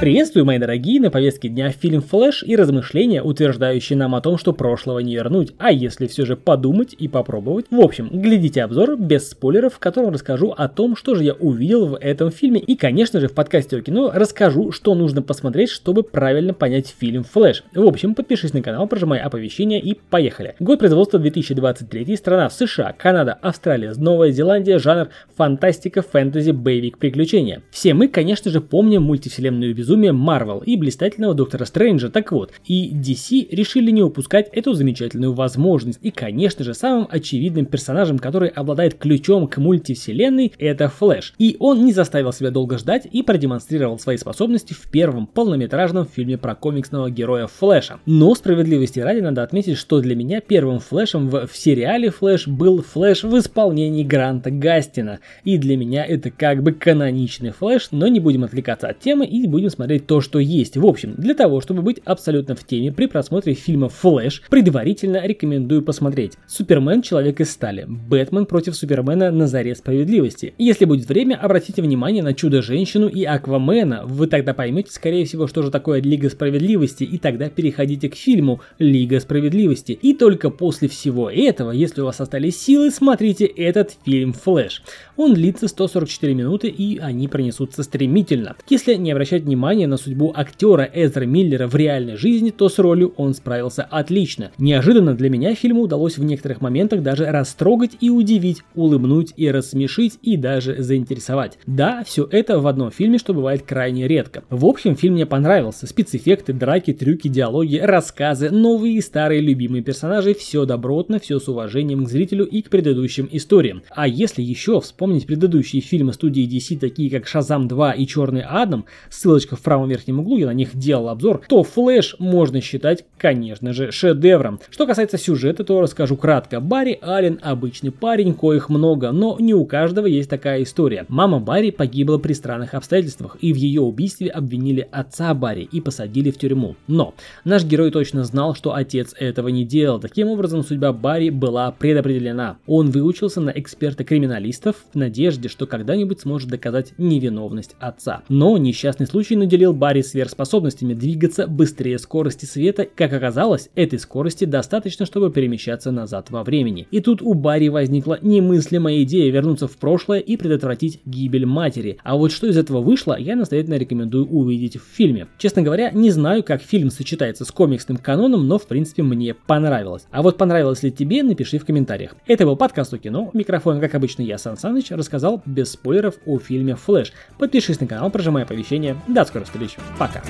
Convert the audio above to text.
Приветствую, мои дорогие, на повестке дня фильм «Флэш» и размышления, утверждающие нам о том, что прошлого не вернуть, а если все же подумать и попробовать. В общем, глядите обзор без спойлеров, в котором расскажу о том, что же я увидел в этом фильме и, конечно же, в подкасте о кино расскажу, что нужно посмотреть, чтобы правильно понять фильм «Флэш». В общем, подпишись на канал, прожимай оповещения и поехали. Год производства 2023, страна США, Канада, Австралия, Новая Зеландия, жанр фантастика, фэнтези, боевик, приключения. Все мы, конечно же, помним мультивселенную безумие безумия Марвел и блистательного Доктора Стрэнджа. Так вот, и DC решили не упускать эту замечательную возможность. И, конечно же, самым очевидным персонажем, который обладает ключом к мультивселенной, это Флэш. И он не заставил себя долго ждать и продемонстрировал свои способности в первом полнометражном фильме про комиксного героя Флэша. Но справедливости ради надо отметить, что для меня первым Флэшем в, в сериале Флэш был Флэш в исполнении Гранта Гастина. И для меня это как бы каноничный Флэш, но не будем отвлекаться от темы и будем смотреть то, что есть. В общем, для того, чтобы быть абсолютно в теме при просмотре фильма «Флэш», предварительно рекомендую посмотреть «Супермен. Человек из стали», «Бэтмен против Супермена на заре справедливости». Если будет время, обратите внимание на Чудо-женщину и Аквамена, вы тогда поймете, скорее всего, что же такое Лига справедливости, и тогда переходите к фильму Лига справедливости. И только после всего этого, если у вас остались силы, смотрите этот фильм «Флэш». Он длится 144 минуты, и они пронесутся стремительно. Если не обращать внимания внимание на судьбу актера Эзра Миллера в реальной жизни, то с ролью он справился отлично. Неожиданно для меня фильму удалось в некоторых моментах даже растрогать и удивить, улыбнуть и рассмешить и даже заинтересовать. Да, все это в одном фильме, что бывает крайне редко. В общем, фильм мне понравился. Спецэффекты, драки, трюки, диалоги, рассказы, новые и старые любимые персонажи, все добротно, все с уважением к зрителю и к предыдущим историям. А если еще вспомнить предыдущие фильмы студии DC, такие как Шазам 2 и Черный Адам, ссылочка в правом верхнем углу, я на них делал обзор, то Флэш можно считать, конечно же, шедевром. Что касается сюжета, то расскажу кратко. Барри Аллен обычный парень, коих много, но не у каждого есть такая история. Мама Барри погибла при странных обстоятельствах, и в ее убийстве обвинили отца Барри и посадили в тюрьму. Но наш герой точно знал, что отец этого не делал. Таким образом, судьба Барри была предопределена. Он выучился на эксперта-криминалистов в надежде, что когда-нибудь сможет доказать невиновность отца. Но несчастный случай наделил Барри сверхспособностями двигаться быстрее скорости света. Как оказалось, этой скорости достаточно, чтобы перемещаться назад во времени. И тут у Барри возникла немыслимая идея вернуться в прошлое и предотвратить гибель матери. А вот что из этого вышло, я настоятельно рекомендую увидеть в фильме. Честно говоря, не знаю, как фильм сочетается с комиксным каноном, но в принципе мне понравилось. А вот понравилось ли тебе, напиши в комментариях. Это был подкаст о кино. Микрофон, как обычно, я Сан Саныч, рассказал без спойлеров о фильме Флэш. Подпишись на канал, прожимай оповещения. До скорых встреч. Пока.